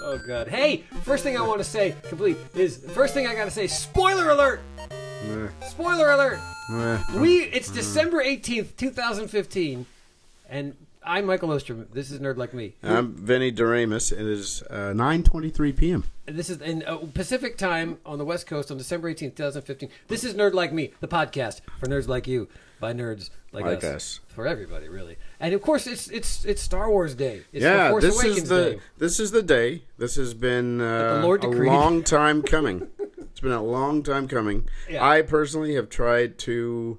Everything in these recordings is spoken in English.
Oh god. Hey, first thing I want to say, complete, is first thing I gotta say, spoiler alert! Spoiler alert! We it's December eighteenth, two thousand fifteen, and I'm Michael Ostrom. This is Nerd Like Me. I'm Vinny Doremus. It is uh, 9:23 p.m. This is in uh, Pacific time on the West Coast on December eighteenth, two thousand fifteen. This is Nerd Like Me, the podcast for nerds like you by nerds like, Like us. us. for everybody, really. And of course, it's it's it's Star Wars Day. It's the yeah, Force this Awakens is the Day. this is the day. This has been uh, Lord a decreed. long time coming. it's been a long time coming. Yeah. I personally have tried to,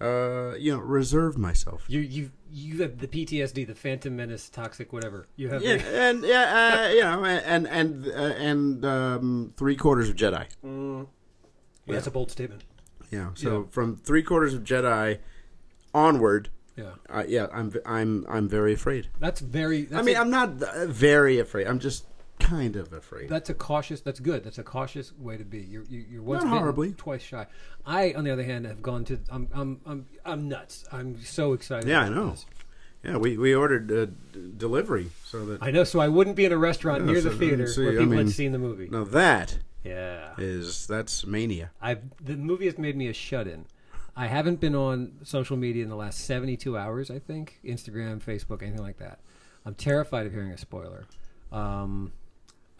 uh, you know, reserve myself. You you you have the PTSD, the Phantom Menace, toxic, whatever. You have Yeah, the- and yeah, uh, you know, and and uh, and um, three quarters of Jedi. Mm. Yeah, that's a bold statement. Yeah, so Yeah. from three quarters of Jedi onward, Yeah, uh, yeah, I'm I'm I'm very afraid. that's very. That's I mean, a, I'm not uh, very afraid. I'm just kind of afraid. that's a cautious. That's good. That's a cautious way to be. You're you, you're once Not bitten, horribly. twice shy. I, on the other hand, have gone to. I'm I'm I'm I'm nuts. I'm so excited. Yeah, I know. this. Yeah, we, we ordered uh, d- delivery so that I know. So I wouldn't be in a restaurant Yeah, near the theater see, where I people had seen the movie. now that Yeah, is that's mania. I've the movie has made me a shut-in. I haven't been on social media in the last 72 hours. I think Instagram, Facebook, anything like that. I'm terrified of hearing a spoiler. Um,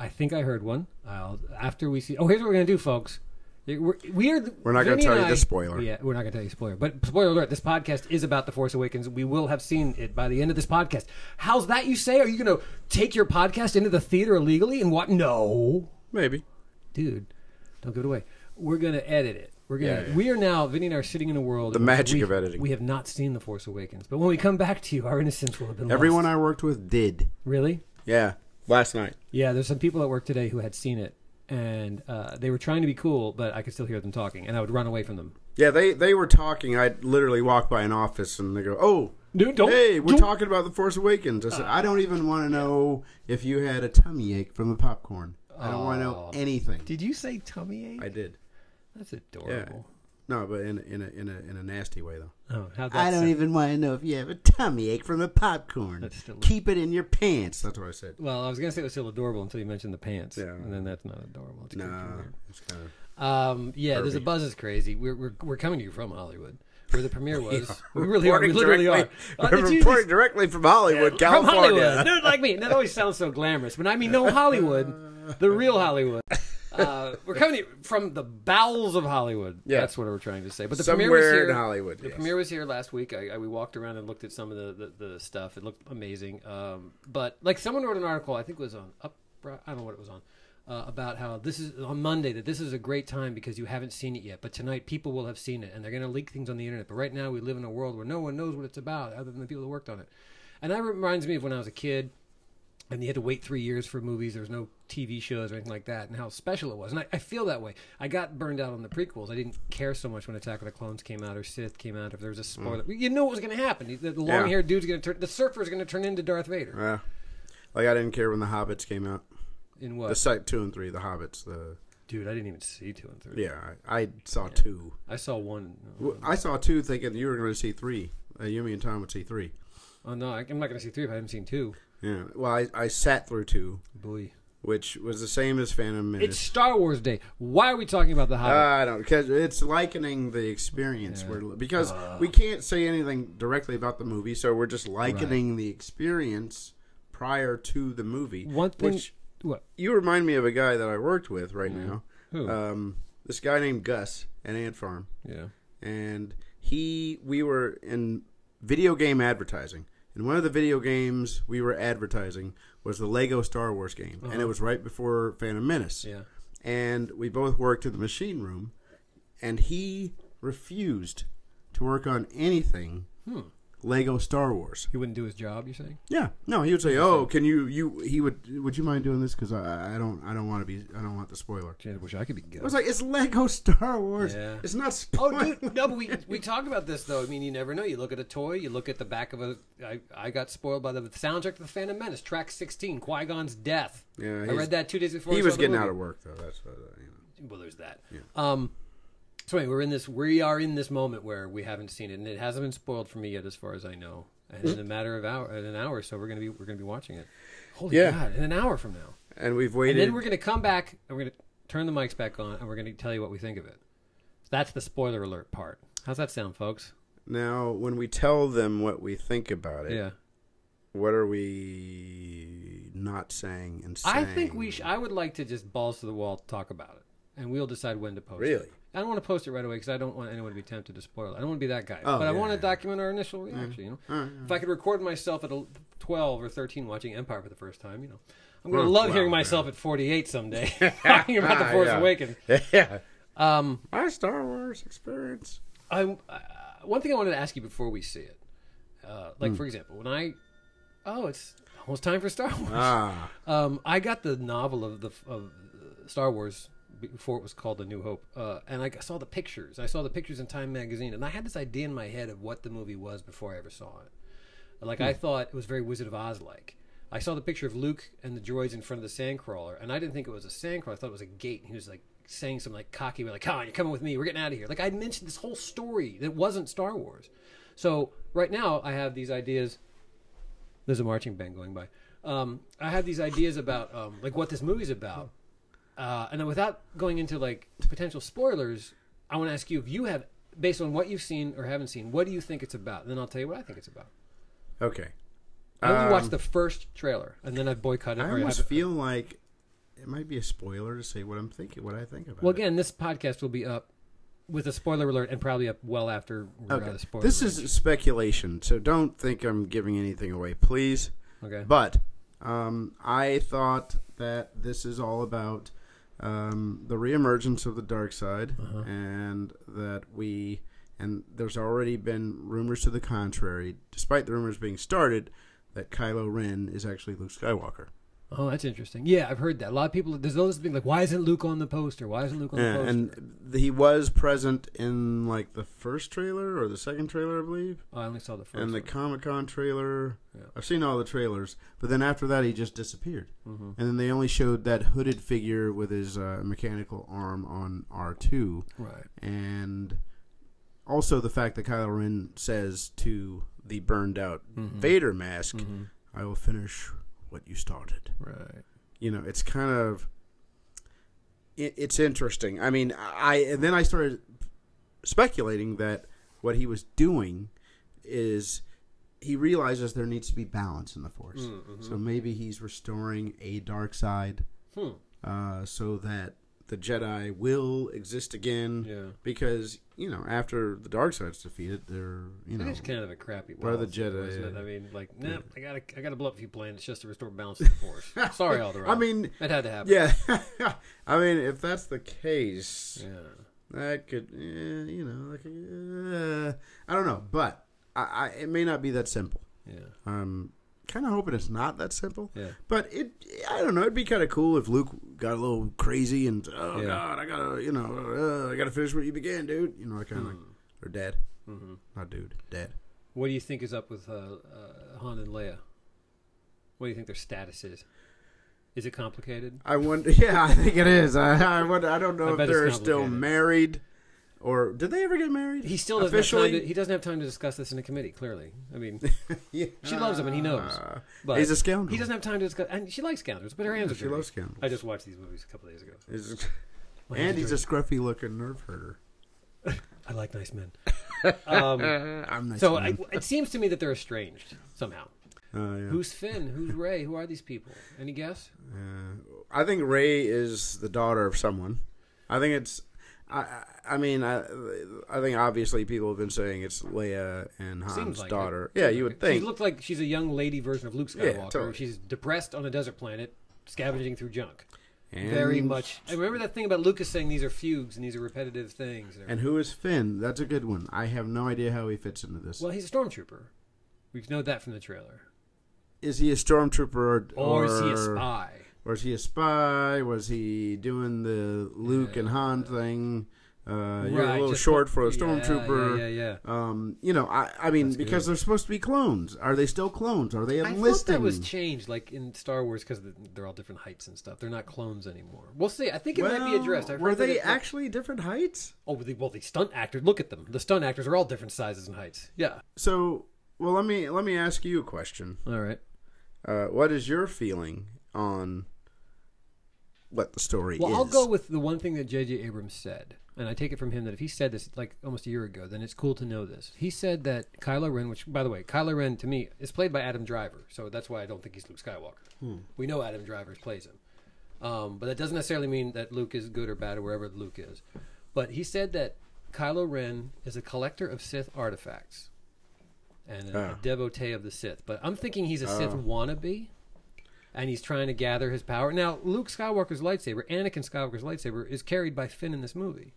I think I heard one. I'll, after we see. Oh, here's what we're gonna do, folks. We're, we are. We're not gonna tell and you the spoiler. Yeah, we're not gonna tell you spoiler. But spoiler alert: this podcast is about the Force Awakens. We will have seen it by the end of this podcast. How's that? You say? Are you gonna take your podcast into the theater illegally and what? No Maybe. dude, don't give it away. We're gonna edit it. We're gonna. Yeah, yeah. We are now. Vinny and I are sitting in a world. The magic we- of editing. We have not seen the Force Awakens, but when we come back to you, our innocence will have been Everyone lost. I worked with did. really. Yeah, last night. Yeah, there's some people at work today who had seen it, and uh, they were trying to be cool, but I could still hear them talking, and I would run away from them. Yeah, they they were talking. I'd literally walk by an office and they go, "Oh, Dude, don't. hey, we're don't- talking about the Force Awakens." I said, "I don't even want to know if you had a tummy ache from the popcorn. I don't want to know anything." Did you say tummy ache? I did. That's adorable. No, but in in a in a in a nasty way though. Oh, how'd that I don't sound? even want to know if you have a tummy ache from the popcorn. That's still- Keep it in your pants. That's what I said. Well, I was gonna say it was still adorable until you mentioned the pants, Yeah. and then that's not adorable. It's creepy No, weird. it's kind of. Um, yeah, there's a buzz is crazy. We're, we're we're coming to you from Hollywood, where the premiere was. We really are. We Reporting literally are. directly- Uh, We're it's usually- reporting directly from Hollywood, from California. Hollywood. Nerd like me. That always sounds so glamorous, but I mean no Hollywood, the real Hollywood. Uh, we're coming from the bowels of Hollywood. Yeah. That's what we're trying to say. But the premiere was Somewhere here. in Hollywood. The yes. premiere was here last week. I, I, we walked around and looked at some of the, the, the stuff. It looked amazing. Um, but like someone wrote an article, I think it was on Up. I don't know what it was on. Uh, about how this is on Monday that this is a great time because you haven't seen it yet, but tonight people will have seen it and they're going to leak things on the internet. But right now we live in a world where no one knows what it's about other than the people who worked on it, and that reminds me of when I was a kid and you had to wait three years for movies. There was no TV shows or anything like that, and how special it was. And I, I feel that way. I got burned out on the prequels. I didn't care so much when Attack of the Clones came out or Sith came out. If there was a spoiler, you knew what was going to happen. The, the long-haired dude's going to turn. The surfer's going to turn into Darth Vader. Yeah. Like I didn't care when the Hobbits came out. In what? The site two and three, the Hobbits. The Dude, I didn't even see two and three. yeah, I, I saw two. I saw one. I saw two, thinking you were going to see three. Uh, Yumi and Tom would see three. Oh no, I'm not going to see three if I haven't seen two. Yeah. Well, I, I sat through two, Boy, which was the same as Phantom Menace. it's Star Wars Day. Why are we talking about the Hobbit? I don't because it's likening the experience. Yeah. We're, because we can't say anything directly about the movie, so we're just likening the experience prior to the movie. One thing. Which what? you remind me of a guy that I worked with right now. Who? Um, this guy named Gus at Ant Farm, yeah. and he we were in video game advertising. And one of the video games we were advertising was the Lego Star Wars game, and it was right before Phantom Menace Yeah. and we both worked in the machine room, and he refused to work on anything Hmm. Lego Star Wars. He wouldn't do his job. You're saying? Yeah, no, he would say, "Oh, can you you?" He would, "Would you mind doing this? Because I, I don't I don't want to be I don't want the spoiler." Gee, I wish I could be good. I was like, "It's Lego Star Wars. Yeah. It's not Oh, dude, no, but we we talked about this though. I mean, you never know. You look at a toy, you look at the back of a. I, I got spoiled by the soundtrack to the Phantom Menace, track sixteen, Qui Gon's death. Yeah, I read that two days before. he was getting out of work though. That's what, uh, you know. Well, there's that. Um, So anyway, we're in this. We are in this moment where we haven't seen it, and it hasn't been spoiled for me yet, as far as I know. And in a matter of hour, in an hour or so, we're gonna be we're gonna be watching it. Holy Yeah. God! In an hour from now, And we've waited. and then we're gonna come back and we're gonna turn the mics back on, and we're gonna tell you what we think of it. That's the spoiler alert part. How's that sound, folks? now, when we tell them what we think about it, Yeah. what are we not saying and saying? I think we. Sh- I would like to just balls to the wall talk about it, and we'll decide when to post. it. I don't want to post it right away because I don't want anyone to be tempted to spoil it. I don't want to be that guy. Oh, but I want to yeah. document our initial reaction. You know, if I could record myself at a, twelve or thirteen watching Empire for the first time, you know, I'm going to love wow, hearing yeah. myself at 48 someday talking about the Force Yeah. Awakens. yeah. Um, My Star Wars experience. I uh, one thing I wanted to ask you before we see it, uh, like for example, when I oh, it's almost time for Star Wars. Ah. Um, I got the novel of the of uh, Star Wars before it was called the New Hope, uh, and I saw the pictures. I saw the pictures in Time magazine, and I had this idea in my head of what the movie was before I ever saw it. Like I thought it was very Wizard of Oz like. I saw the picture of Luke and the droids in front of the sandcrawler, and I didn't think it was a sandcrawler. I thought it was a gate. And he was like saying something like cocky, like "Come on, you're coming with me. We're getting out of here." Like I mentioned this whole story that wasn't Star Wars. So right now I have these ideas. There's a marching band going by. Um, I have these ideas about um, like what this movie's about, uh, and then without going into like potential spoilers, I want to ask you if you have, based on what you've seen or haven't seen, what do you think it's about? And then I'll tell you what I think it's about. Okay. I only Um, watched the first trailer, and then I boycotted. I almost have- feel like it might be a spoiler to say what I'm thinking, what I think about well, it. again, this podcast will be up with a spoiler alert, and probably up well after Okay. This range. is speculation, so don't think I'm giving anything away, please. okay. But um, I thought that this is all about um, the reemergence of the dark side, Uh-huh. and that we and there's already been rumors to the contrary, despite the rumors being started, that Kylo Ren is actually Luke Skywalker. Oh, that's interesting. Yeah, I've heard that. A lot of people. There's those being like, "Why isn't Luke on the poster? Why isn't Luke on the poster?" and he was present in like the first trailer or the second trailer, I believe, oh, I only saw the first. and the. Comic Con trailer. Yeah. I've seen all the trailers, but then after that, he just disappeared. Mhm. And then they only showed that hooded figure with his uh, mechanical arm on R two, Right. and also the fact that Kylo Ren says to the burned out Mhm. Vader mask, Mhm. "I will finish what you started." Right. you know it's kind of it, it's interesting i mean i and then i started speculating that what he was doing is he realizes there needs to be balance in the force Mm-hmm. so maybe he's restoring a dark side Hmm. uh, so that the jedi will exist again Yeah. because you know after the dark side's defeated they're you know It is kind of a crappy. Where the Jedi, isn't it? I mean, like, nah, Yeah. I gotta, I gotta blow up a few planets just to restore balance to the force. Sorry, Alderaan. i mean it had to happen. yeah i mean if that's the case Yeah. That could, eh, you know, like, uh, I don't know, but I, I, it may not be that simple. Yeah. Um, kind of hoping it's not that simple, Yeah. but it, I don't know, it'd be kind of cool if Luke got a little crazy and oh Yeah. god, I gotta, you know, uh, I gotta finish what you began, dude. You know, I kind of like, or dad, hmm not dude, dad. What do you think is up with uh, uh, Han and Leia? What do you think their status is? Is it complicated? I wonder. Yeah, I think it is. I, I wonder. I don't know I if they're still married, or did they ever get married? He still doesn't officially. Have time to, he doesn't have time to discuss this in a committee. Clearly, I mean, yeah. she loves him and he knows. Uh, but he's a scoundrel. he doesn't have time to discuss. And she likes scoundrels, but her hands are She dirty. loves scoundrels. I just watched these movies a couple days ago. And he's a scruffy looking nerf herder. I like nice men. Um, I'm nice. so. I, it seems to me that they're estranged somehow. Uh, yeah. Who's Finn? Who's Rey? Who are these people? Any guess? Uh, I think Rey is the daughter of someone. I think it's. I. I- mean, I. I think obviously people have been saying it's Leia and Han's Seems like daughter. it. Yeah, you would it. She think. looked like she's a young lady version of Luke Yeah, Skywalker. totally. She's depressed on a desert planet, scavenging through junk. And, Very much. I remember that thing about Lucas saying these are fugues and these are repetitive things. And who is Finn? That's a good one. I have no idea how he fits into this. well, he's a stormtrooper. We've know that from the trailer. Is he a stormtrooper or, Or, is he a spy? Was he a spy? Was he doing the Luke Yeah. and Han thing? Uh, you're a little short put- for a stormtrooper. Yeah, yeah, yeah. Um, you know, I, I mean, That's because good. they're supposed to be clones. Are they still clones? Are they I enlisting? thought that was changed, like in Star Wars, because they're all different heights and stuff. They're not clones anymore. We'll see. I think it might be addressed. I've were they actually different heights? Oh, the, well, the stunt actors. Look at them. The stunt actors are all different sizes and heights. Yeah. So, well, let me let me ask you a question. All right. Uh, what is your feeling on what the story Well, is? I'll go with the one thing that J.J. Abrams said, and I take it from him that if he said this like almost a year ago, then it's cool to know this. He said that Kylo Ren, which by the way, Kylo Ren to me is played by Adam Driver, so that's why I don't think he's Luke Skywalker. We know Adam Driver plays him, um, but that doesn't necessarily mean that Luke is good or bad or wherever Luke is. But he said that Kylo Ren is a collector of Sith artifacts and a, a Ah. devotee of the Sith. But I'm thinking he's a Sith Oh. wannabe and he's trying to gather his power. Now, Luke Skywalker's lightsaber, Anakin Skywalker's lightsaber, is carried by Finn in this movie.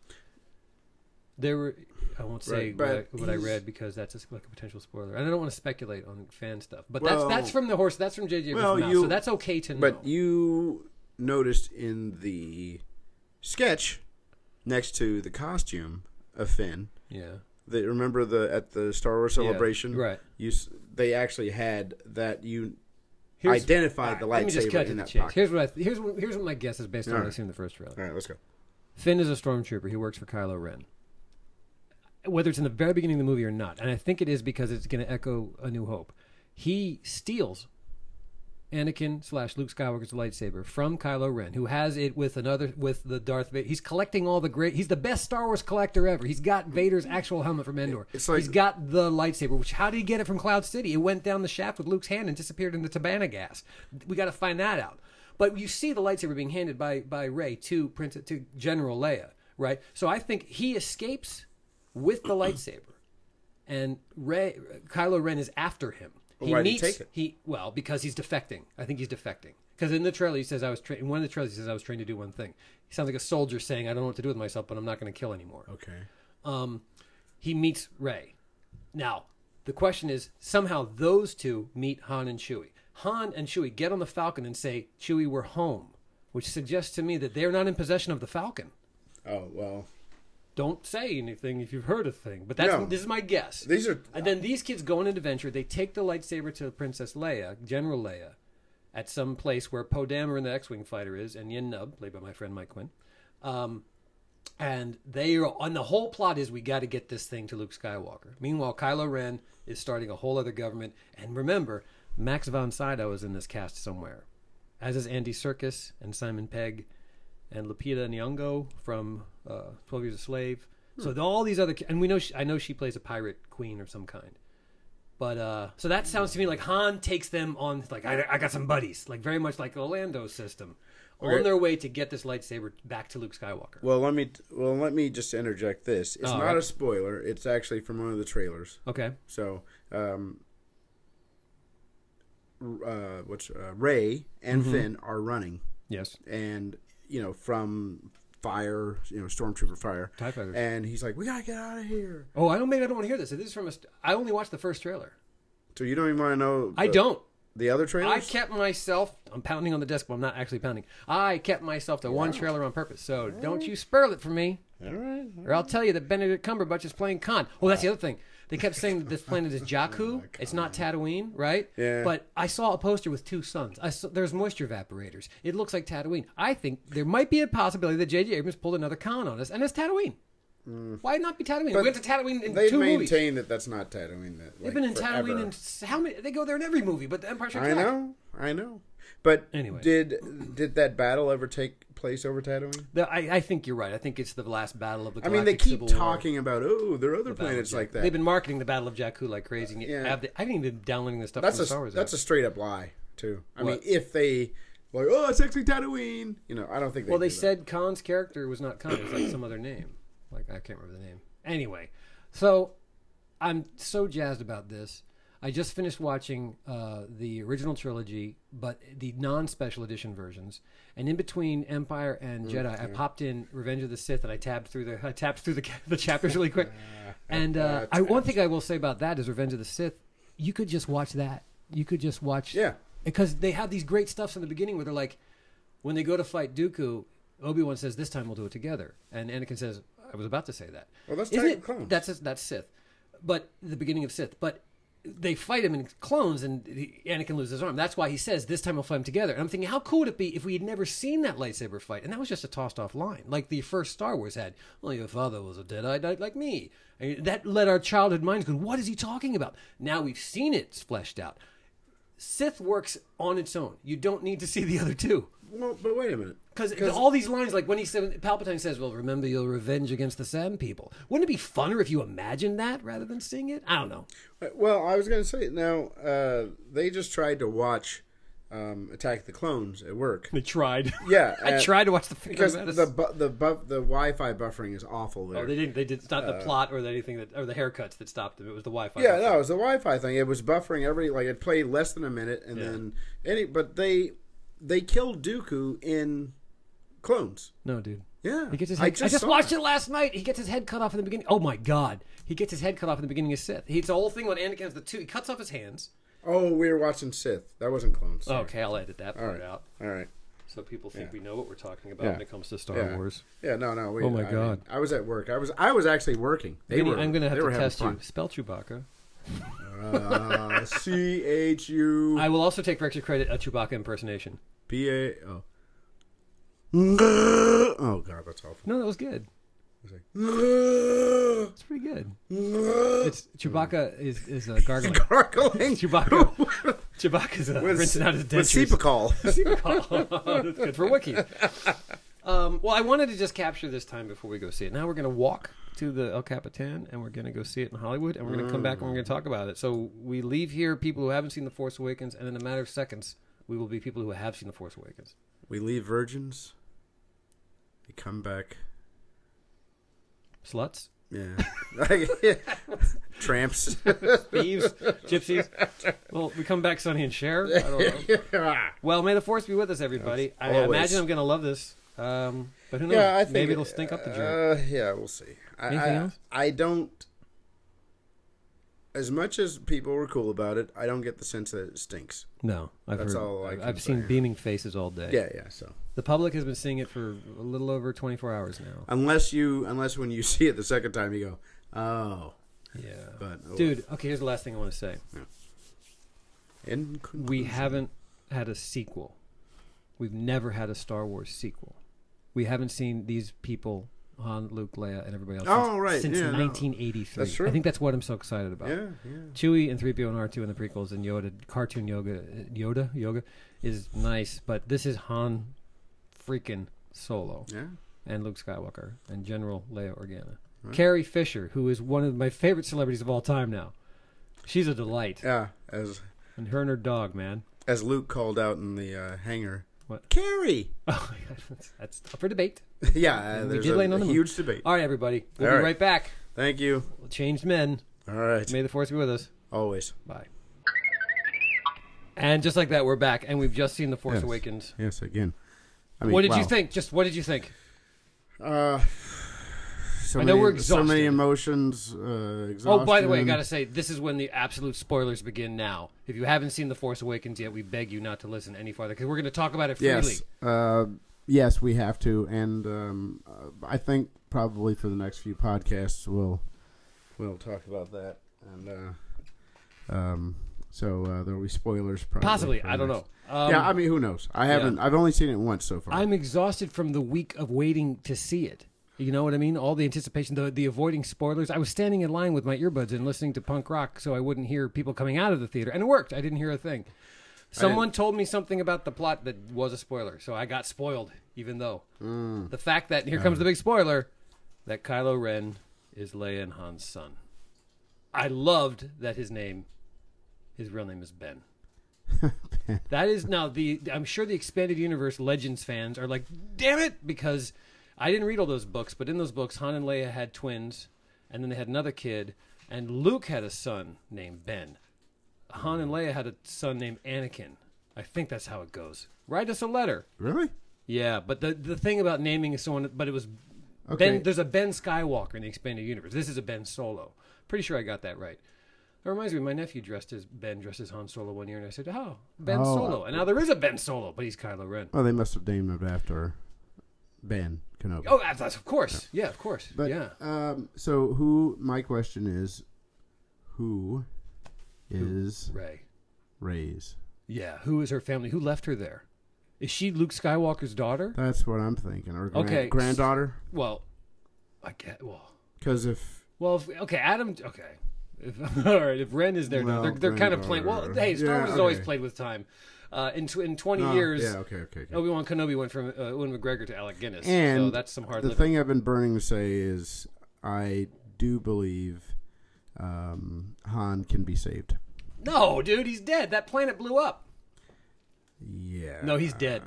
There were, I won't say Right, what, I, what I read because that's a, like a potential spoiler, and I don't want to speculate on fan stuff. But Well- that's that's from the horse. That's from JJ Well, mouth, you- so that's okay to know. But you noticed in the sketch next to the costume of Finn. yeah, That remember the at the Star Wars celebration, Yeah, right. You they actually had that you Here's- identified the right, Let me just lightsaber cut in the that chase. pocket. Here's what I th- here's what, here's what my guess is based on All what. I've seen in the first trailer. All right, let's go. Finn is a stormtrooper. He works for Kylo Ren. Whether it's in the very beginning of the movie or not, and I think it is because it's going to echo A New Hope. He steals Anakin slash Luke Skywalker's lightsaber from Kylo Ren, who has it with another with the Darth Vader. He's collecting all the great. He's the best Star Wars collector ever. He's got Vader's actual helmet from Endor. Like- he's got the lightsaber. Which how did he get it from Cloud City? It went down the shaft with Luke's hand and disappeared in the Tibanna gas. We got to find that out. But you see the lightsaber being handed by by Rey to Prince to General Leia, right? So I think he escapes with the lightsaber, and Rey Kylo Ren is after him. He meets take it? he well because he's defecting. I think he's defecting because in the trailer he says I was tra- in one of the trailers he says I was trained to do one thing. He sounds like a soldier saying I don't know what to do with myself, but I'm not going to kill anymore. Okay. Um, he meets Rey. Now the question is somehow those two meet Han and Chewie. Han and Chewie get on the Falcon and say Chewie we're home, which suggests to me that they're not in possession of the Falcon. Oh well, Don't say anything if you've heard a thing, but that's No. this is my guess. these are And then these kids go on an adventure. They take the lightsaber to Princess Leia, General Leia, at some place where Poe Dameron, the X-wing fighter, is, and Nien Nunb, played by my friend Mike Quinn. Um, and they are, and the whole plot is we got to get this thing to Luke Skywalker. Meanwhile, Kylo Ren is starting a whole other government. And remember, Max von Sydow is in this cast somewhere, as is Andy Serkis and Simon Pegg and Lupita Nyong'o from uh, Twelve Years a Slave. So the- all these other, and we know she, I know she plays a pirate queen of some kind. But uh, so that sounds to me like Han takes them on like I, I got some buddies, like very much like the Orlando system, Okay. on their way to get this lightsaber back to Luke Skywalker. well. Let me well let me just interject this. It's All not right. a spoiler. It's actually from one of the trailers. Okay, So, um, uh, what's uh, Rey and Mm-hmm. Finn are running, yes, and you know from fire, you know stormtrooper fire, Tie fighters. and he's like, "We gotta get out of here." oh, I don't maybe I don't want to hear this. This is from a. St- I only watched the first trailer. So you don't even want to know. I don't. The other trailers. I kept myself. I'm pounding on the desk, but I'm not actually pounding. I kept myself to one trailer on purpose. So don't you spoil it for me. All right. Or I'll tell you that Benedict Cumberbatch is playing Khan. Oh, that's the other thing. They kept saying that this planet is Jakku. It's not Tatooine, right? Yeah. But I saw a poster with two suns. I saw, there's moisture evaporators. It looks like Tatooine. I think there might be a possibility that J.J. Abrams pulled another con on us, and it's Tatooine. Why not be Tatooine? Mm. But we went to Tatooine in They've two movies. maintained that that's not Tatooine. That, They've been in forever. Tatooine in how many? They go there in every movie, but the Empire Strikes I Back. know, I know. But Anyway. did did that battle ever take place over Tatooine? The- I, I think you're right. I think it's the last battle of the. I mean, they keep Civil War. talking about oh, there are other The planets like that. They've been marketing the Battle of Jakku like crazy. Uh, and Yeah. have the- I haven't even been downloading this stuff that's from a Star Wars. that's a straight up lie too. I What? mean, if they like, oh, it's actually Tatooine, you know, I don't think. They well, they do that. said Khan's character was not Khan; it was like some other name. Like I can't remember the name. Anyway, so I'm so jazzed about this. I just finished watching uh, the original trilogy, but the non-special edition versions. And in between Empire and Jedi, I popped in Revenge of the Sith, and I tabbed through the I tapped through the the chapters really quick. And uh, I, one thing I will say about that is Revenge of the Sith. You could just watch that. You could just watch Yeah, because they have these great stuffs in the beginning where they're like, when they go to fight Dooku, Obi Wan says, "This time we'll do it together," and Anakin says, I was about to say that. Well, that's Isn't it? That's that's Sith, but the beginning of Sith. But they fight him in clones, and he, Anakin loses his arm. That's why he says this time we'll fight him together. And I'm thinking, how cool would it be if we had never seen that lightsaber fight? And that was just a tossed off line, like the first Star Wars had. Well, your father was a Jedi knight like me. And that let our childhood minds go, what is he talking about? Now we've seen it fleshed out. Sith works on its own. You don't need to see the other two. Well, but wait a minute. Because all these lines, like when he said, Palpatine says, "Well, remember your revenge against the Sand People." Wouldn't it be funner if you imagined that rather than seeing it? I don't know. Well, I was going to say now uh, they just tried to watch um, Attack the Clones at work. They tried. Yeah, I uh, tried to watch the because the bu- the bu- the Wi-Fi buffering is awful there. Oh, they didn't. They did. It's not the plot or the anything that, or the haircuts that stopped them. It was the Wi-Fi. yeah, no, it was the Wi-Fi thing. It was buffering every like it played less than a minute, and Yeah. then any. But they they killed Dooku in Clones. no, dude. Yeah, He gets his I head, I just, saw watched it last night. He gets his head cut off in the beginning. Oh my god, he gets his head cut off in the beginning of Sith. He's the whole thing when Anakin's the two. He cuts off his hands. Oh, we were watching Sith. That wasn't Clones. sorry. okay, I'll edit that All part right. out All right. so people think Yeah. we know what we're talking about Yeah. when it comes to Star Yeah. Wars. Yeah, no, no. We, Oh, my I God. I was at work. I was I was actually working. They Vinny, were, I'm going to have to test you. Spell Chewbacca. Uh, C H U I will also take for extra credit a Chewbacca impersonation. P A O. Oh god, that's awful. No, that was good. It's like, It's pretty good. It's Chewbacca is is a gargling. gargling Chewbacca. Chewbacca's uh, with, rinsing out his with dentures. Cepacol. That's good for Wiki. Um, well, I wanted to just capture this time before we go see it. Now we're going to walk to the El Capitan and we're going to go see it in Hollywood and we're going to come back and we're going to talk about it. So we leave here people who haven't seen The Force Awakens, and in a matter of seconds, we will be people who have seen The Force Awakens. we leave virgins. We come back. Sluts, Yeah. Tramps. thieves, gypsies. Well, we come back Sonny and Cher. I don't know. Well, may the Force be with us, everybody. I Always. imagine I'm going to love this. Um, but who knows? yeah, I think Maybe it'll stink up the joint. Uh, yeah, we'll see. I, I, else? I don't. As much as people were cool about it, I don't get the sense that it stinks. No, I've That's heard. all I I've- can I've seen beaming faces all day. Yeah, yeah. So The public has been seeing it for a little over 24 hours now. unless you, unless when you see it the second time, you go, oh, Yeah. but oh, Dude, okay, here's the last thing I want to say. In We haven't had a sequel. We've never had a Star Wars sequel. We haven't seen these people, Han, Luke, Leia, and everybody else, Oh, since, right, since yeah, no. 1983. That's true. I think that's what I'm so excited about. Yeah, yeah. Chewie and 3PO and R2 in the prequels and Yoda, cartoon yoga, Yoda, yoga is nice, but this is Han freaking Solo. Yeah. and Luke Skywalker and General Leia Organa. Right. Carrie Fisher, who is one of my favorite celebrities of all time now. She's a delight. Yeah, as And her and her dog, man. as Luke called out in the uh, hangar. What? Carrie. Oh, my God. That's, that's up for debate. yeah, uh, We there's did a, land on the a moon. huge debate. All right, everybody. We'll All be right. right back. Thank you. Changed men. All right. May the force be with us. Always. Bye. And just like that, we're back, and we've just seen The Force Yes. Awakens. Yes, again. I mean, what did you think? Just what did you think? Uh, so I know many, we're So many emotions. Uh, Oh, by the way, I gotta say, this is when the absolute spoilers begin. Now, if you haven't seen The Force Awakens yet, we beg you not to listen any farther because we're going to talk about it freely. Yes. Uh, yes, we have to, and um, uh, I think probably for the next few podcasts we'll we'll talk about that, and uh, um, so uh, there will be spoilers. Probably Possibly, I don't know. Um, yeah, I mean, who knows? I haven't. I've only seen it once so far. I'm exhausted from the week of waiting to see it. You know what I mean? All the anticipation, the the avoiding spoilers. I was standing in line with my earbuds and listening to punk rock, so I wouldn't hear people coming out of the theater, and it worked. I didn't hear a thing. Someone told me something about the plot that was a spoiler, so I got spoiled. Even though Mm. the fact that here comes the big spoiler that Kylo Ren is Leia and Han's son. I loved that his name, his real name is Ben. That is now the. I'm sure the expanded universe Legends fans are like, damn it, because I didn't read all those books, but in those books, Han and Leia had twins, and then they had another kid, and Luke had a son named Ben. Han and Leia had a son named Anakin. I think that's how it goes. Write us a letter. really? Yeah, but the the thing about naming someone, but it was Okay. Ben. There's a Ben Skywalker in the expanded universe. This is a Ben Solo. Pretty sure I got that right. That reminds me, my nephew dressed as Ben, dressed as Han Solo one year, and I said, "Oh, Ben Oh. Solo." And now there is a Ben Solo, but he's Kylo Ren. Well, they must have named him after Ben Kenobi. Oh, that's of course. Yeah, of course. But yeah. um, so who? My question is, who is Rey. Rey's? Yeah. Who is her family? Who left her there? Is she Luke Skywalker's daughter? That's what I'm thinking. Or grand, Okay. granddaughter? Well, I get. Well, Because if well. If, okay, Adam. Okay. If, all right. If Ren is there Well, they're they're kind of playing. Well, hey, Star Yeah, Wars has always played with time. Uh, in tw- in twenty Oh, years, yeah, okay, okay. okay. Obi Wan Kenobi went from uh, Ewan McGregor to Alec Guinness. And so that's some hard the living. thing I've been burning to say is, I do believe um, Han can be saved. No, dude, he's dead. That planet blew up. Yeah. No, he's dead.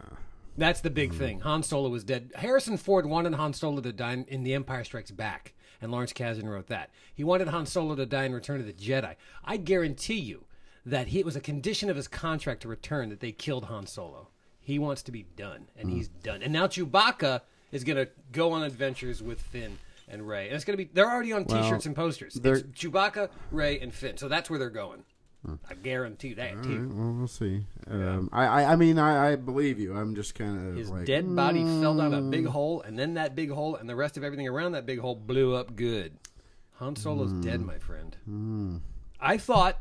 That's the big thing. Han Solo was dead. Harrison Ford wanted Han Solo to die in The Empire Strikes Back, and Lawrence Kasdan wrote that. He wanted Han Solo to die in Return of the Jedi. I guarantee you that he, it was a condition of his contract to return that they killed Han Solo. He wants to be done, and he's done. And now Chewbacca is going to go on adventures with Finn and Rey, and it's going to be. They're already on T-shirts and posters. It's they're- Chewbacca, Rey, and Finn. So that's where they're going. I guarantee that. All too. well, we'll see. Um, I, I, I mean, I, I believe you. I'm just kind of His like, dead body fell down a mm. big hole, and then that big hole and the rest of everything around that big hole blew up good. Han Solo's Mm. dead, my friend. I thought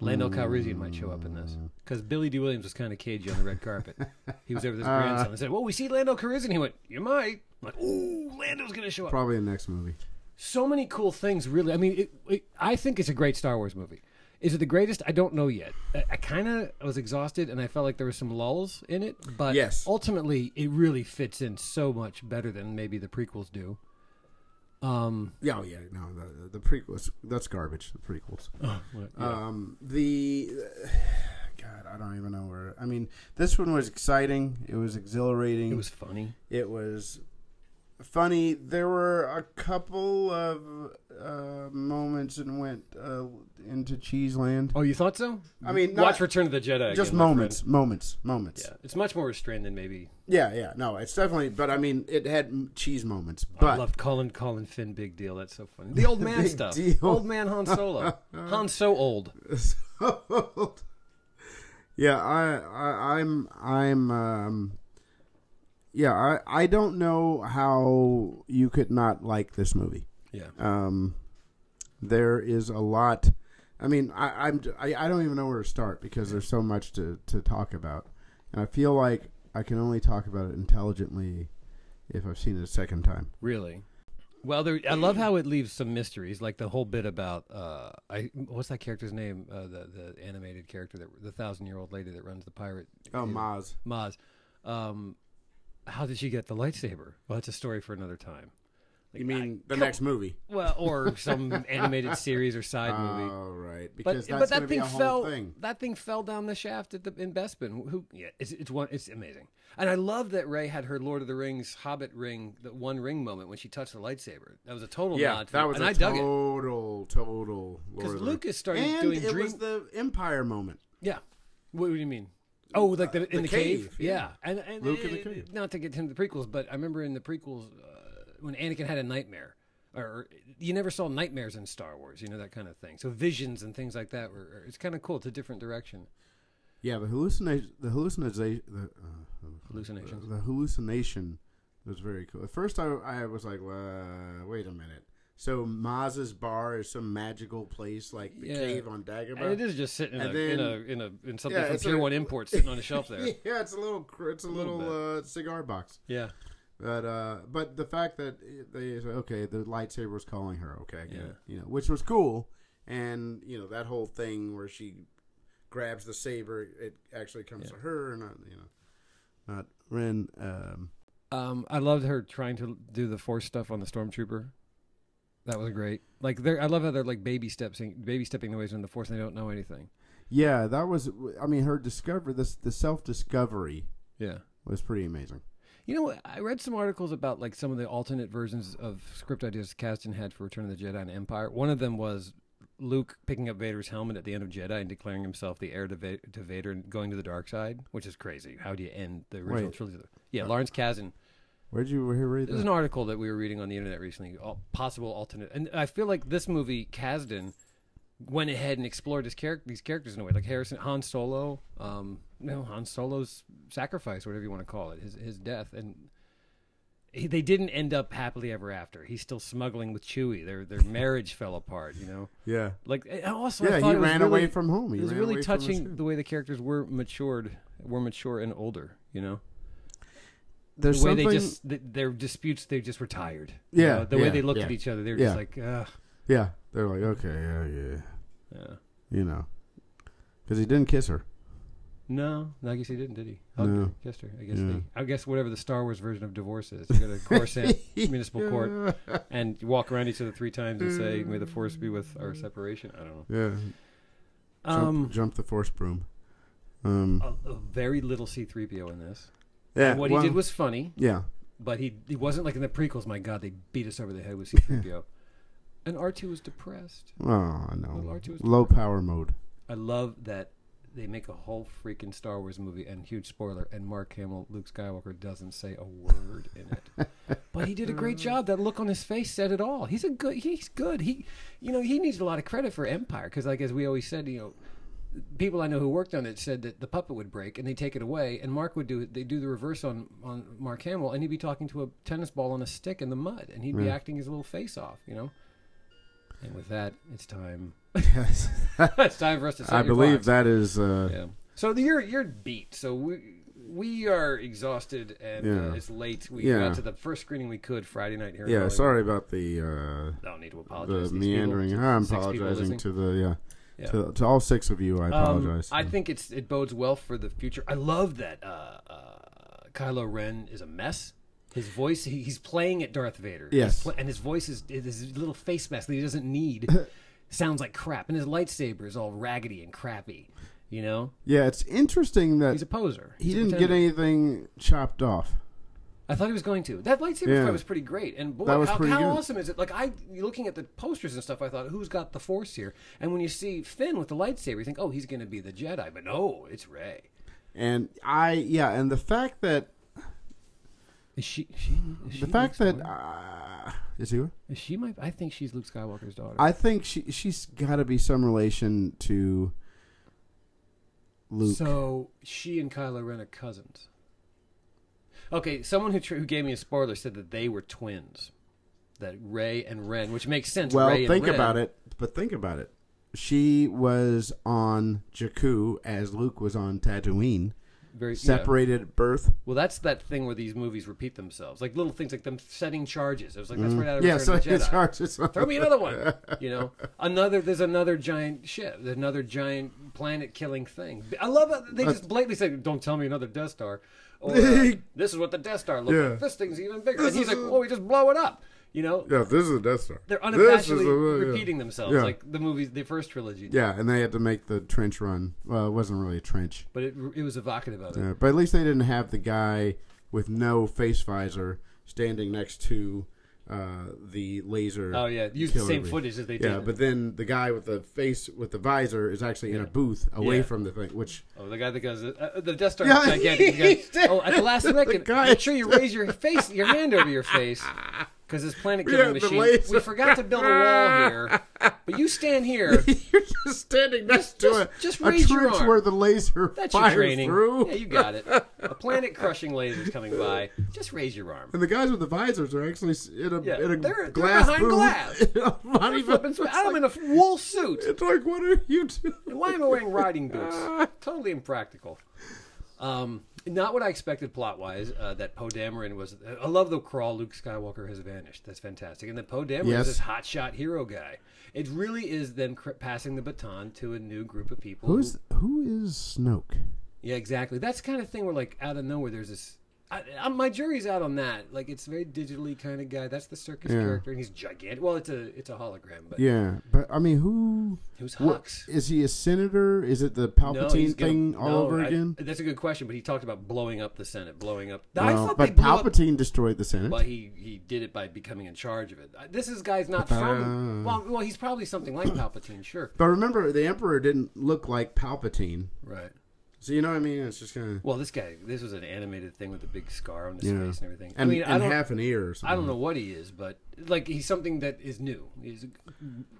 Lando Calrissian might show up in this because Billy Dee Williams was kind of cagey on the red carpet. he was over there with his Uh. grandson and said, "Well, we see Lando Calrissian." He went, "You might." I'm like, "Ooh, Lando's going to show up." probably the next movie. so many cool things. Really, I mean, it, it, I think it's a great Star Wars movie. Is it the greatest? I don't know yet. I, I kind of was exhausted, and I felt like there were some lulls in it. But Yes. ultimately, it really fits in so much better than maybe the prequels do. Um, Yeah, oh yeah, no, the, the prequels. That's garbage. The prequels. what- yeah. Um, the God, I don't even know where. I mean, this one was exciting. It was exhilarating. it was funny. It was funny. There were a couple of uh, moments and went uh, into Cheeseland. Oh, you thought so? I mean, watch Return of the Jedi. Just again, moments, moments, moments. Yeah, it's much more restrained than maybe. Yeah, yeah. No, it's definitely. But I mean, it had cheese moments. But I loved Colin Colin Finn. Big deal. That's so funny. The old man stuff. deal. Old man Han Solo. Han's so old. yeah, I, I, I'm, I'm, um, yeah, I, I don't know how you could not like this movie. Yeah. Um, there is a lot. I mean, I, I'm, I, I don't even know where to start because there's so much to, to talk about, and I feel like I can only talk about it intelligently if I've seen it a second time. Really? Well, there, I love how it leaves some mysteries, like the whole bit about uh, I what's that character's name? Uh, the the animated character that the thousand year old lady that runs the pirate. Oh, Maz. Maz. Um, how did she get the lightsaber? Well, that's a story for another time. Like, You mean I- the next movie? Well, or some animated series or side movie. Oh, right. But Because but that's that going to be thing fell. thing. That thing fell down the shaft at the in Bespin. Who? Yeah, it's it's one. It's amazing. And I love that Rey had her Lord of the Rings Hobbit ring, the one ring moment when she touched the lightsaber. That was a total Yeah, nod. To that was and a I dug it total, total. because Lord of the Lucas started and doing it dream. was the Empire moment. yeah. What do you mean? Oh, like the, in the the, cave? cave, yeah. And, and Luke in the cave. Not to get into the prequels, but I remember in the prequels uh, when Anakin had a nightmare. Or you never saw nightmares in Star Wars, you know that kind of thing. So visions and things like that were. It's kind of cool. It's a different direction. Yeah, the hallucination, the hallucination, the, uh, Hallucinations. the hallucination was very cool. At first, I, I was like, uh, "Wait a minute." So Maz's bar is some magical place like the Yeah. cave on Dagobah. it is just sitting in a, And in a in a in something Yeah, from it's Pier a- One Import sitting on a shelf there. yeah, it's a little, it's a, little little, uh, cigar box. Yeah, But uh, but the fact that they okay, the lightsaber was calling her, okay, Yeah. you know, which was cool, and you know that whole thing where she grabs the saber, it actually comes Yeah. to her, and not you know, not Ren. Um, um, I loved her trying to do the Force stuff on the Stormtrooper. That was great. Like, they're, I love how they're like baby steps, baby stepping the ways in the Force, and they don't know anything. yeah, that was. I mean, her discover this the self discovery Yeah. was pretty amazing. You know, what? I read some articles about like some of the alternate versions of script ideas Kasdan had for Return of the Jedi and Empire. One of them was Luke picking up Vader's helmet at the end of Jedi and declaring himself the heir to, Va- to Vader and going to the dark side, which is crazy. How do you end the original Wait. trilogy? Yeah, uh, Lawrence Kasdan. Where'd you hear read that? an article that we were reading on the internet recently. All possible alternate, and I feel like this movie Kasdan went ahead and explored his char- these characters in a way, like Harrison Han Solo, um, no Han Solo's sacrifice, whatever you want to call it, his his death, and he, they didn't end up happily ever after. He's still smuggling with Chewie. Their their marriage fell apart. You know, Yeah. like also Yeah, he ran really- away from home. He it was really away from his touching the way the characters were matured, were mature and older. You know, There's the way something. they just th their disputes they just were tired. Yeah, the way they looked yeah. at each other, they're Yeah. just like, Ugh. yeah, they're like, okay, yeah, yeah, Yeah. you know, because he didn't kiss her. No, no, I guess he didn't, did he? Hugged No. her, kissed her. I guess Yeah. they, I guess whatever the Star Wars version of divorce is, you go to Coruscant Municipal Court and you walk around each other three times and say, "May the Force be with our separation." I don't know. Yeah, jump, Um, jump the force broom. Um, a, a very little C-3PO in this. Yeah, And what well, he did was funny, yeah, but he he wasn't like in the prequels. My God, they beat us over the head with C-3PO. and R2 was depressed. oh, know, Well, R2 was low power mode. I love that they make a whole freaking Star Wars movie, and huge spoiler, and Mark Hamill, Luke Skywalker, doesn't say a word in it. but he did a great job. That look on his face said it all. He's a good. He's good. He, you know, he needs a lot of credit for Empire because, like as we always said, you know. People I know who worked on it said that the puppet would break and they take it away, and Mark would do it. They do the reverse on on Mark Hamill, and he'd be talking to a tennis ball on a stick in the mud, and he'd be acting his little face off, you know. And with that, it's time. Yes, it's time for us to. Say I your believe clocks. that is. Uh, Yeah. So the, you're you're beat. So we we are exhausted and uh, Yeah. it's late. We Yeah. got to the first screening we could Friday night here. in yeah, Hollywood. sorry about the uh, Don't need to apologize. the These people- meandering. I'm six people apologizing listening. to the yeah, Yeah. to, to all six of you. I Um, apologize. I think it's it bodes well for the future. I love that uh, uh, Kylo Ren is a mess. His voice, he, he's playing at Darth Vader. Yes. pla- and his voice is, is his little face mask that he doesn't need. sounds like crap, and his lightsaber is all raggedy and crappy. You know, yeah, it's interesting that he's a poser. he He's a didn't get anything chopped off. I thought he was going to. That lightsaber Yeah. fight was pretty great, and boy, how, how awesome is it? Like I, looking at the posters and stuff, I thought, who's got the Force here? And when you see Finn with the lightsaber, you think, oh, he's going to be the Jedi, but no, it's Rey. And I yeah, and the fact that Is she? She is she the fact Luke that uh, is he? is she my? I think she's Luke Skywalker's daughter. I think she she's got to be some relation to Luke. So she and Kylo Ren are cousins. Okay, someone who, tr- who gave me a spoiler said that they were twins, that Rey and Ren, which makes sense. well, Rey and think about it. But think about it. She was on Jakku as Luke was on Tatooine, Very separated at birth. Well, that's that thing where these movies repeat themselves, like little things like them setting charges. It was like that's mm. right out of. Yeah, Return so of the hard Throw me another one. You know, another. There's another giant ship. Another giant planet-killing thing. I love it. They just blatantly say, "Don't tell me another Death Star." Or uh, this is what the Death Star looks Yeah. like. This thing's even bigger. This and he's like, a- "Well, we just blow it up." You know, Yeah, this is a Death Star. they're unabashedly a- yeah. repeating themselves, Yeah. like the movies, the first trilogy. did. Yeah, and they had to make the trench run. Well, it wasn't really a trench. But it, it was evocative of it. Yeah, but at least they didn't have the guy with no face visor standing next to uh, the laser. Oh yeah, use the same footage as they do. Yeah, but then the guy with the face with the visor is actually in a booth away Yeah. from the thing, which Oh, the guy that goes, uh, the Death Star Yeah, gigantic. He's oh, at the last second, make sure you raise your face, your hand over your face, because this planet killing machine. laser. We forgot to build a wall here, but you stand here. you're just standing next to just- a, just a raise your trench arm. where the laser That's your fires training. through. Yeah, you got it. A planet crushing laser's coming by. Just raise your arm. and the guys with the visors are actually in a Yeah, in a they're- they're behind glass. Not even- sweat. I'm in a wool suit. It's like, what are you doing? And why am I wearing riding boots? totally impractical. Um, not what I expected plot wise. Uh, that Poe Dameron was. I love the crawl. Luke Skywalker has vanished. That's fantastic. And that Poe Dameron Yes. is this hotshot hero guy. It really is then cr- passing the baton to a new group of people. Who's who is Snoke? Yeah, exactly. That's the kind of thing where, like, out of nowhere, there's this. I, I, my jury's out on that. Like, it's a very digitally kind of guy. That's the Serkis Yeah. character, and he's gigantic. Well, it's a it's a hologram, but Yeah, but I mean, who who's what- Hux? is he? A senator? Is it the No, Palpatine gonna- thing all no, over I- again? That's a good question, but he talked about blowing up the Senate, blowing up. I Well, thought they but blew up, Palpatine destroyed the Senate. but he he did it by becoming in charge of it. This is guy's not from. Uh. Well, well, he's probably something like Palpatine, sure. But remember, the Emperor didn't look like Palpatine, Right. So you know what I mean? It's just kind of Well, this guy, this was an animated thing with a big scar on his Yeah. face and everything. and, I mean, I and don't, half an ear. Or something. I don't know what he is, but like he's something that is new. He's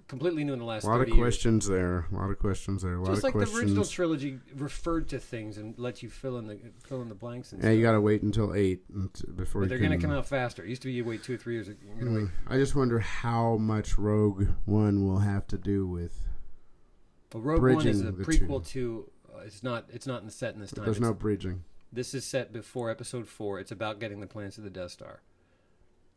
completely new in the last. A lot of 30 years. questions there. A lot of questions there. A lot Just of like questions. the original trilogy referred to things and let you fill in the fill in the blanks. And yeah, you got to wait until eight unt- before But you they're going to come out faster. It used to be you wait two or three years. You're wait. Mm, I just wonder how much Rogue One will have to do with. Well, Rogue One is bridging a the prequel to. It's not. It's not in the set in this time. There's It's- no bridging. This is set before Episode Four. It's about getting the plans to the Death Star.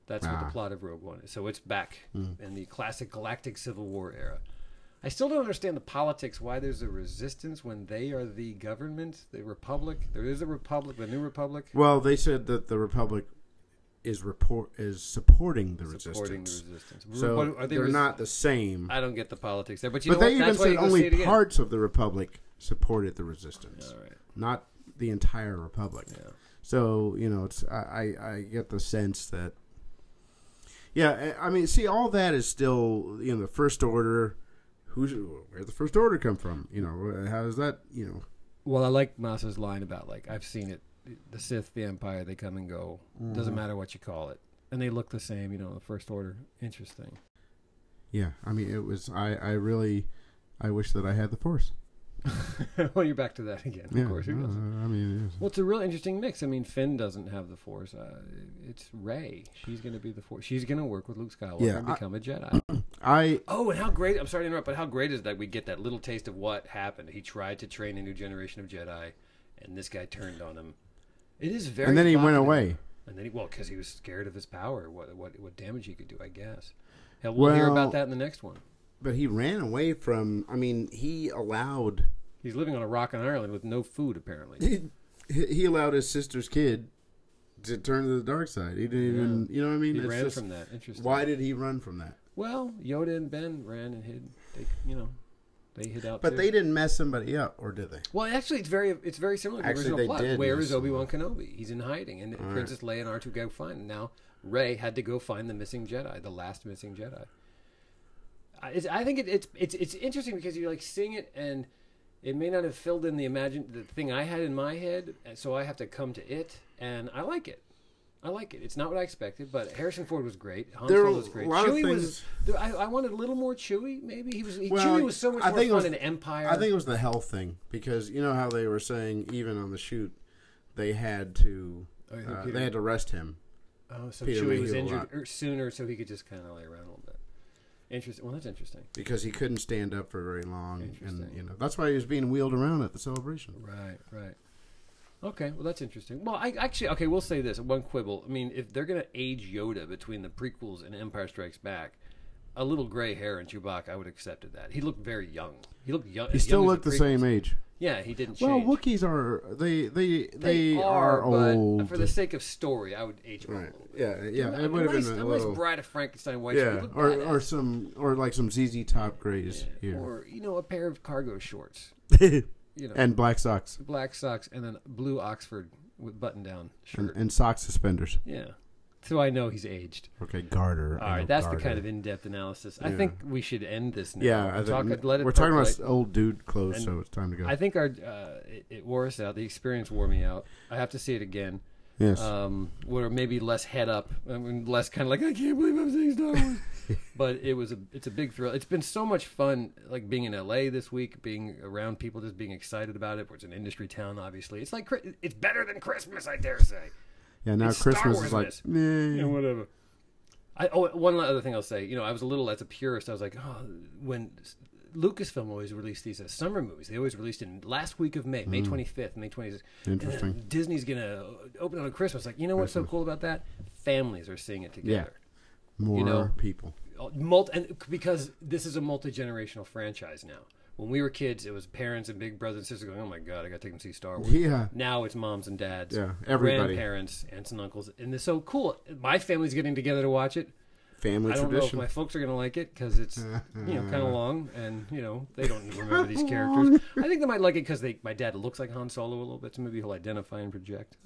That's what Ah. the plot of Rogue One is. So it's back Mm. in the classic galactic Civil War era. I still don't understand the politics. Why there's a resistance when they are the government, the Republic. There is a Republic, the New Republic, Well, they said that the Republic is report is supporting the resistance. supporting resistance. the resistance. So What- are they they're res- not the same. I don't get the politics there, but you but know they what? even said you go see only parts of the Republic supported the resistance, right. not the entire Republic. Yeah. So you know, it's I, I, I get the sense that, yeah, I mean, see, all that is still you know the First Order. Who's where the First Order come from? You know, how does that? You know, Well, I like Maz's line about like I've seen it. The Sith, the Empire, they come and go. Doesn't Mhm. matter what you call it, and they look the same. You know, the First Order. Interesting. yeah. I mean, it was. I, I really, I wish that I had the Force. well, you're back to that again. Yeah, Of course, uh, doesn't? I mean, it is. Well, it's a real interesting mix. I mean, Finn doesn't have the Force. Uh, it's Rey. She's going to be the Force. She's going to work with Luke Skywalker Yeah, and become a Jedi. I oh, and how great! I'm sorry to interrupt, but how great is that we get that little taste of what happened? He tried to train a new generation of Jedi, and this guy turned on him. It is very. and then he went away. And then he well, because he was scared of his power, what what what damage he could do, I guess. Hell, we'll hear about that in the next one. But he ran away from. I mean, he allowed. He's living on a rock in Ireland with no food, apparently. He, he allowed his sister's kid to turn to the dark side. He didn't even. You know what I mean? He It's ran just- from that. Interesting. Why did he run from that? Well, Yoda and Ben ran and hid. They, you know, they hid out. But too. they didn't mess somebody up, or did they? Well, actually, it's very it's very similar to the Actually, original they plot. did Where is Obi Wan Kenobi? He's in hiding, and All right. Princess Leia and R two go find him. Now Rey had to go find the missing Jedi, the last missing Jedi. I, I think it, it's it's it's interesting because you're like seeing it, and it may not have filled in the imagine the thing I had in my head, so I have to come to it, and I like it. I like it. It's not what I expected, but Harrison Ford was great. Han There Solo was great. Chewie was. I, I wanted a little more Chewie. Maybe he was. He, Well, Chewie was so much I more think fun was- in Empire. I think it was the health thing because you know how they were saying even on the shoot they had to Oh, uh, they had to rest him. Oh, so Peter Chewie was injured er, sooner, so he could just kind of lay around a little bit. Interesting. Well, that's interesting. because he couldn't stand up for very long, and you know that's why he was being wheeled around at the celebration. Right, right. Okay, well, that's interesting. Well, I actually okay. We'll say this one quibble. I mean, if they're gonna age Yoda between the prequels and Empire Strikes Back, a little gray hair in Chewbacca, I would have accepted that. He looked very young. He looked young. He still young looked the same age. Yeah, he didn't change. Well. Wookiees are they they they, are, but old. for the sake of story, I would age them. right? a little bit. Yeah, yeah. A It would have nice, been a nice little. Bride of Frankenstein white. Yeah, or badass. or some or like some ZZ Top grays Yeah, here, or you know, a pair of cargo shorts. You know, and black socks black socks and then blue Oxford with button down and, shirt. and sock suspenders. yeah. So I know he's aged. Okay, garter. All right, that's garter. the kind of in-depth analysis. I think we should end this now. Yeah, I We'll think talk- let it we're talking about old dude clothes, And so it's time to go. I think our uh, it, it wore us out. The experience wore me out. I have to see it again. yes, Um, where maybe less head up, I mean, less kind of like I can't believe I'm seeing Star Wars. but it was a it's a big thrill. It's been so much fun, like being in LA this week, being around people, just being excited about it. Where it's an industry town, obviously. It's like it's better than Christmas, I dare say. Yeah. Now it's Christmas is like, Yeah, whatever. I, oh, one other thing I'll say. You know, I was a little as a purist. I was like, oh, when Lucasfilm always released these as summer movies, they always released in last week of May, May mm. twenty fifth, May twenty sixth. Interesting. Disney's gonna uh, open on Christmas. Like, you know what's so cool about that? Families are seeing it together. Yeah. more know, people. Multi, and because this is a multi generational franchise now. When we were kids, it was parents and big brothers and sisters going, "Oh my god, I got to take them to see Star Wars." Yeah, Now it's moms and dads, Yeah, everybody. grandparents, aunts and uncles, and it's so cool. My family's getting together to watch it. family I don't tradition. know if my folks are going to like it because it's you know kind of long, and you know they don't remember these characters. I think they might like it because they my dad looks like Han Solo a little bit, so maybe he'll identify and project.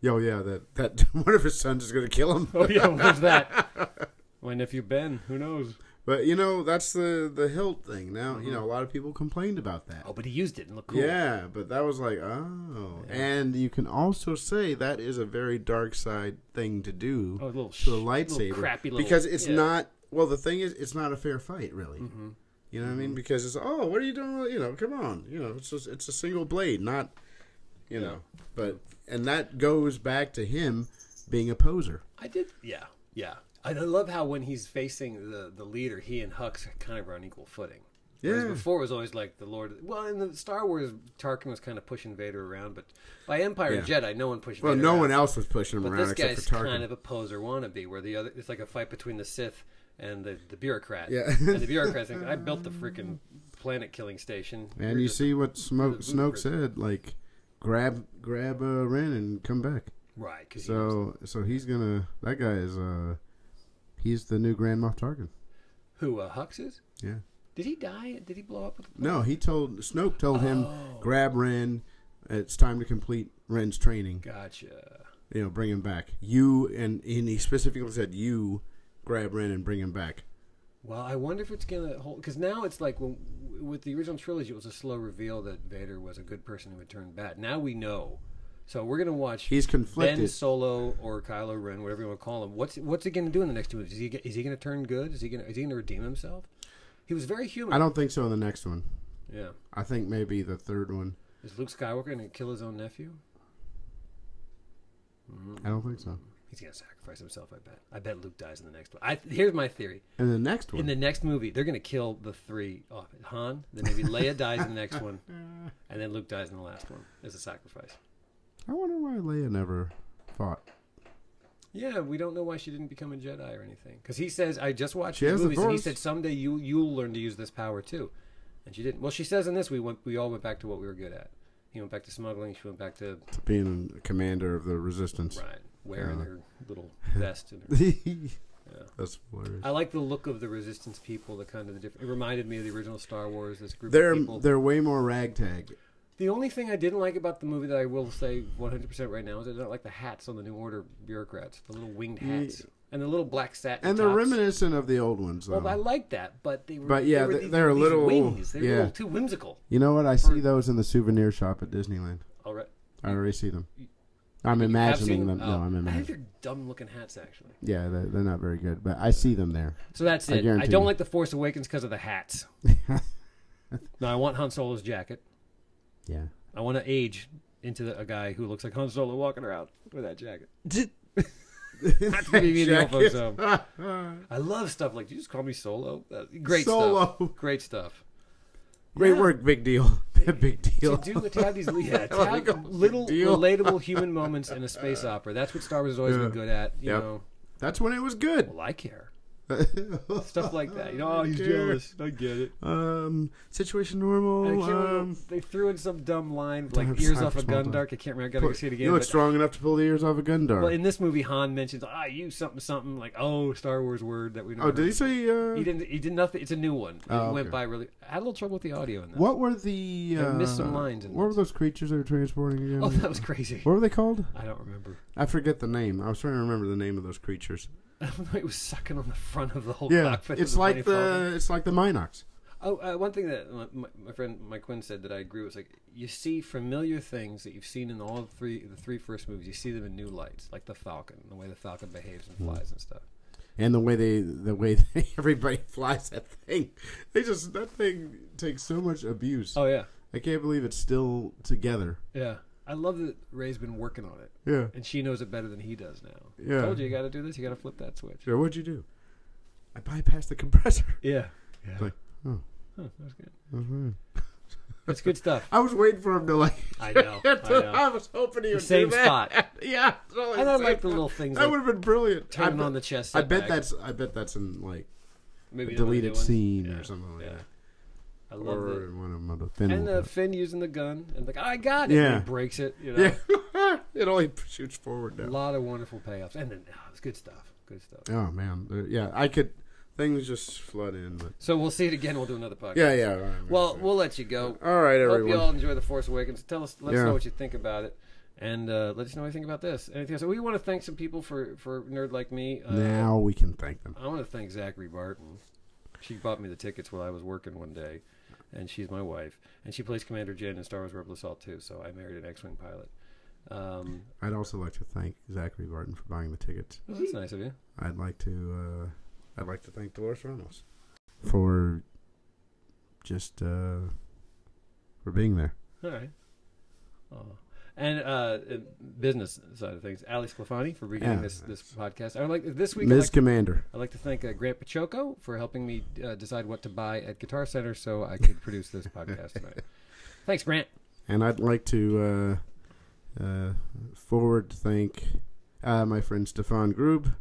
Yo, yeah, that that one of his sons is going to kill him. Oh yeah, where's that? My nephew Ben. Who knows? But you know, that's the the hilt thing. Now, you know, a lot of people complained about that. Oh, but he used it and looked cool. Yeah, but that was like, oh. And you can also say that is a very dark side thing to do Oh, a little, to a lightsaber. little crappy little, because it's yeah. not, well, the thing is, it's not a fair fight, really. Mhm. You know what I mean? Because it's, oh, what are you doing? You know, come on. You know, it's just, it's a single blade, not, you know. But, and that goes back to him being a poser. I did. Yeah, yeah. I love how when he's facing the the leader, he and Hux are kind of are on equal footing. Whereas Yeah. before it was always like the Lord. Well, in the Star Wars, Tarkin was kind of pushing Vader around, but by Empire and Yeah. Jedi, no one pushed. Well, Vader no around. one else was pushing him But around this except guy's for Tarkin. kind of a poser wannabe, where the other it's like a fight between the Sith and the the bureaucrat. Yeah. and the bureaucrat's like, I built the freaking planet killing station. and You're you just- see what Smoke, Snoke said, like, grab grab uh, Ren and come back. right? So so he's gonna that guy is uh he's the new Grand Moff Tarkin. who uh, Hux is? Yeah. Did he die? Did he blow up? With No, he told Snoke told him Oh. grab Ren. It's time to complete Ren's training. Gotcha. You know, bring him back. You and and he specifically said you grab Ren and bring him back. Well, I wonder if it's gonna hold because now it's like when, with the original trilogy, it was a slow reveal that Vader was a good person who would turn bad. Now we know, so we're gonna watch He's conflicted. Ben Solo or Kylo Ren, whatever you want to call him. What's what's he gonna do in the next two movies? Is he is he gonna turn good? Is he gonna is he gonna redeem himself? He was very human. I don't think so in the next one. yeah. I think maybe the third one. Is Luke Skywalker gonna kill his own nephew? Mm-hmm. I don't think so. He's gonna sacrifice himself. I bet. I bet Luke dies in the next one. I, here's my theory. And the next one. In the next movie, they're gonna kill the three off. Han, then maybe Leia dies in the next one, and then Luke dies in the last one as a sacrifice. I wonder why Leia never fought. Yeah, we don't know why she didn't become a Jedi or anything. Because he says, I just watched She the movies, and he said someday you you'll learn to use this power too, and she didn't. Well, she says in this we went we all went back to what we were good at. He went back to smuggling. She went back to Being a commander of the resistance. right wearing Uh. her little vest. And her, yeah. That's hilarious. I like the look of the resistance people. The kind of the different. It reminded me of the original Star Wars. This group They're of people. they're way more ragtag. The only thing I didn't like about the movie that I will say 100% right now is I don't like the hats on the New Order bureaucrats, the little winged hats, and the little black satin. And they're tops. reminiscent of the old ones, though. Well, I like that, but they were. But yeah, they were, these, they're a little- wings. They were a little too whimsical. you know what? I see those in the souvenir shop at Disneyland. All right, I already see them. I'm You have seen imagining them. Oh, No, I'm I think imagining. they're dumb-looking hats, actually. Yeah, they're, they're not very good, but I see them there. So that's I it. I, don't you. like the Force Awakens because of the hats. no, I want Han Solo's jacket. Yeah. I want to age into the, a guy who looks like Han Solo walking around with that jacket. Not to be mean to folks, um, I love stuff like. You just call me Solo? Great Solo. stuff. Great stuff. Great Yeah. work, big deal. big deal. to do to have these yeah, to have little relatable human moments in a space opera. That's what Star Wars has always Yeah. been good at. You Yep. know, That's when it was good. well, I care stuff like that. You know, oh, he's Care. jealous. I get it. Um, situation normal. Um, they threw in some dumb line like ears off a Gundark. I can't remember. I gotta go see it again. you look strong enough to pull the ears off a Gundark. well, in this movie, Han mentions, "Ah, you something something," like, "Oh, Star Wars word that we." oh, did he say? Uh, He didn't. He did nothing. It's a new one. It Oh, went okay. by really. I had a little trouble with the audio in that. What were the? I Uh, missed some lines in What were those creatures they were transporting again? Oh, that was crazy. What were they called? I don't remember. I forget the name. I was trying to remember the name of those creatures. it was sucking on the front of the whole Yeah, it's of like the it's like the Minox. Oh, uh, one thing that my, my, my friend Mike Quinn said that I agree with was like you see familiar things that you've seen in all three the three first movies. You see them in new lights, like the Falcon, the way the Falcon behaves and flies and stuff. and the way they the way they, everybody flies that thing they just that thing takes so much abuse Oh yeah, i can't believe it's still together yeah. I love that Rey's been working on it, yeah and she knows it better than he does now. Yeah. I told you you got to do this. You got to flip that switch. so what'd you do i bypassed the compressor Yeah, yeah. Like, oh. Huh, that's good. Mhm. That's good stuff. i was waiting for him to like I know. I know. I was hoping he The would same do that. spot. yeah And I like the little things that like would have been brilliant I turning bet, on the chest. I bet setback. that's i bet that's in like maybe a in one of the deleted scene Yeah, or something like yeah. that I love or it. one of them the Finn And uh, Finn using the gun and like I got it. Yeah. And he breaks it. You know? it. yeah it only shoots forward A lot of wonderful payoffs, and then oh, it's good stuff. Good stuff. Oh man, Uh, yeah, I could. Things just flood in, but So we'll see it again. We'll do another podcast. yeah, yeah. all right, Well, man. we'll let you go. all right, Hope you all enjoy the Force Awakens. Tell us, let us Yeah. know what you think about it, and uh, let us know what you think about this. Anything else? We want to thank some people for for nerd like me. Uh, now we can thank them. I want to thank Zachary Barton. She bought me the tickets while I was working one day, and she's my wife, and she plays Commander Jen in Star Wars: Rebel Assault too. So I married an X-wing pilot. Um, I'd also like to thank Zachary Barton for buying the tickets. well, that's nice of you. I'd like to uh, I'd like to thank Dolores Ramos for just uh, for being there. All right. Oh. And uh, uh, business side of things, Ali Sclafani for beginning Yeah. this this podcast. I would like this week. I'd Ms. like, Commander. I'd like to thank uh, Grant Pachoco for helping me uh, decide what to buy at Guitar Center so I could produce this podcast tonight. Thanks, Grant. And I'd like to uh, uh, forward to thank uh, my friend Stefan Grub,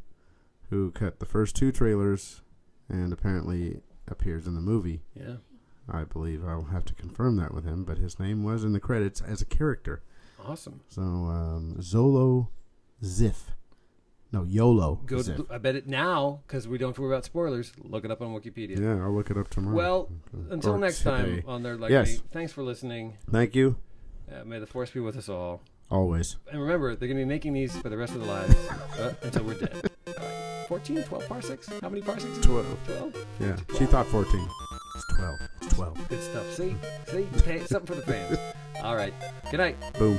who cut the first two trailers and apparently appears in the movie. Yeah. I believe I'll have to confirm that with him, but his name was in the credits as a character. Awesome. So um, Zolo Ziff. No, YOLO. Go. Ziff. To, I bet it now because we don't have to worry about spoilers. Look it up on Wikipedia. Yeah, I'll look it up tomorrow. Well, Until Or next time on there, like Yes. me. Thanks for listening. Thank you. Uh, may the force be with us all. Always. And remember, they're going to be making these for the rest of their lives uh, until we're dead. All right. 14, 12 parsecs? How many parsecs? 12. 12? Yeah. She thought 14. It's 12. It's 12. Good stuff. See? See? Pay, something for the fans. All right. Good night. Boom.